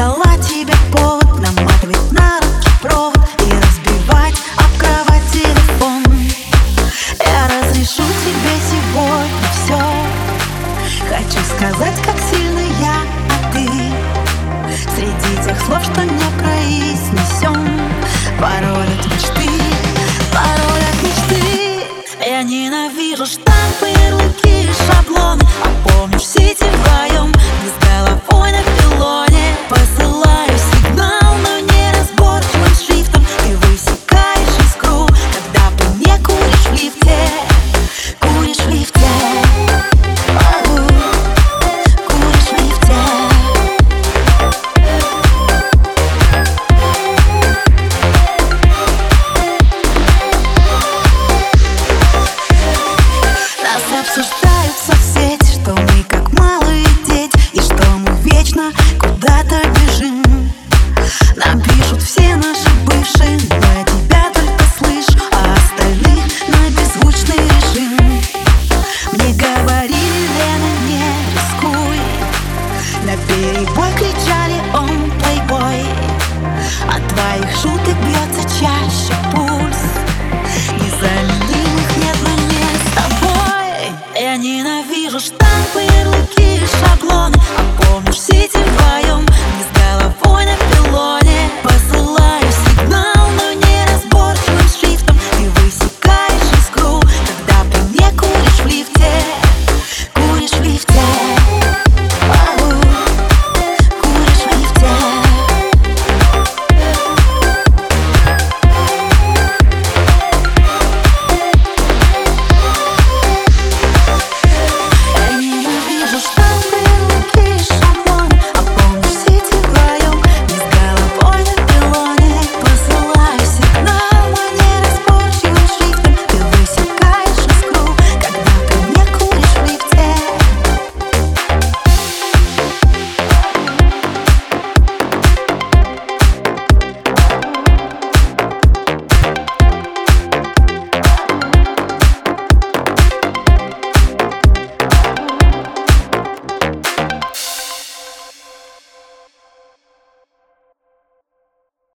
дала тебе повод наматывать на руки провод И разбивать об кровать телефон. Я разрешу тебе сегодня все Хочу сказать, как сильно я, а ты Среди тех слов, что не произнесем Пароль от мечты, пароль от мечты. Я ненавижу штампы, Обсуждаются в сети, что мы как малые дети И что мы вечно куда-то бежим. Нам пишут все наши бывшие На тебя только слышь, а остальных на беззвучный режим. Мне говорили, Лена, не рискуй На перебой кричали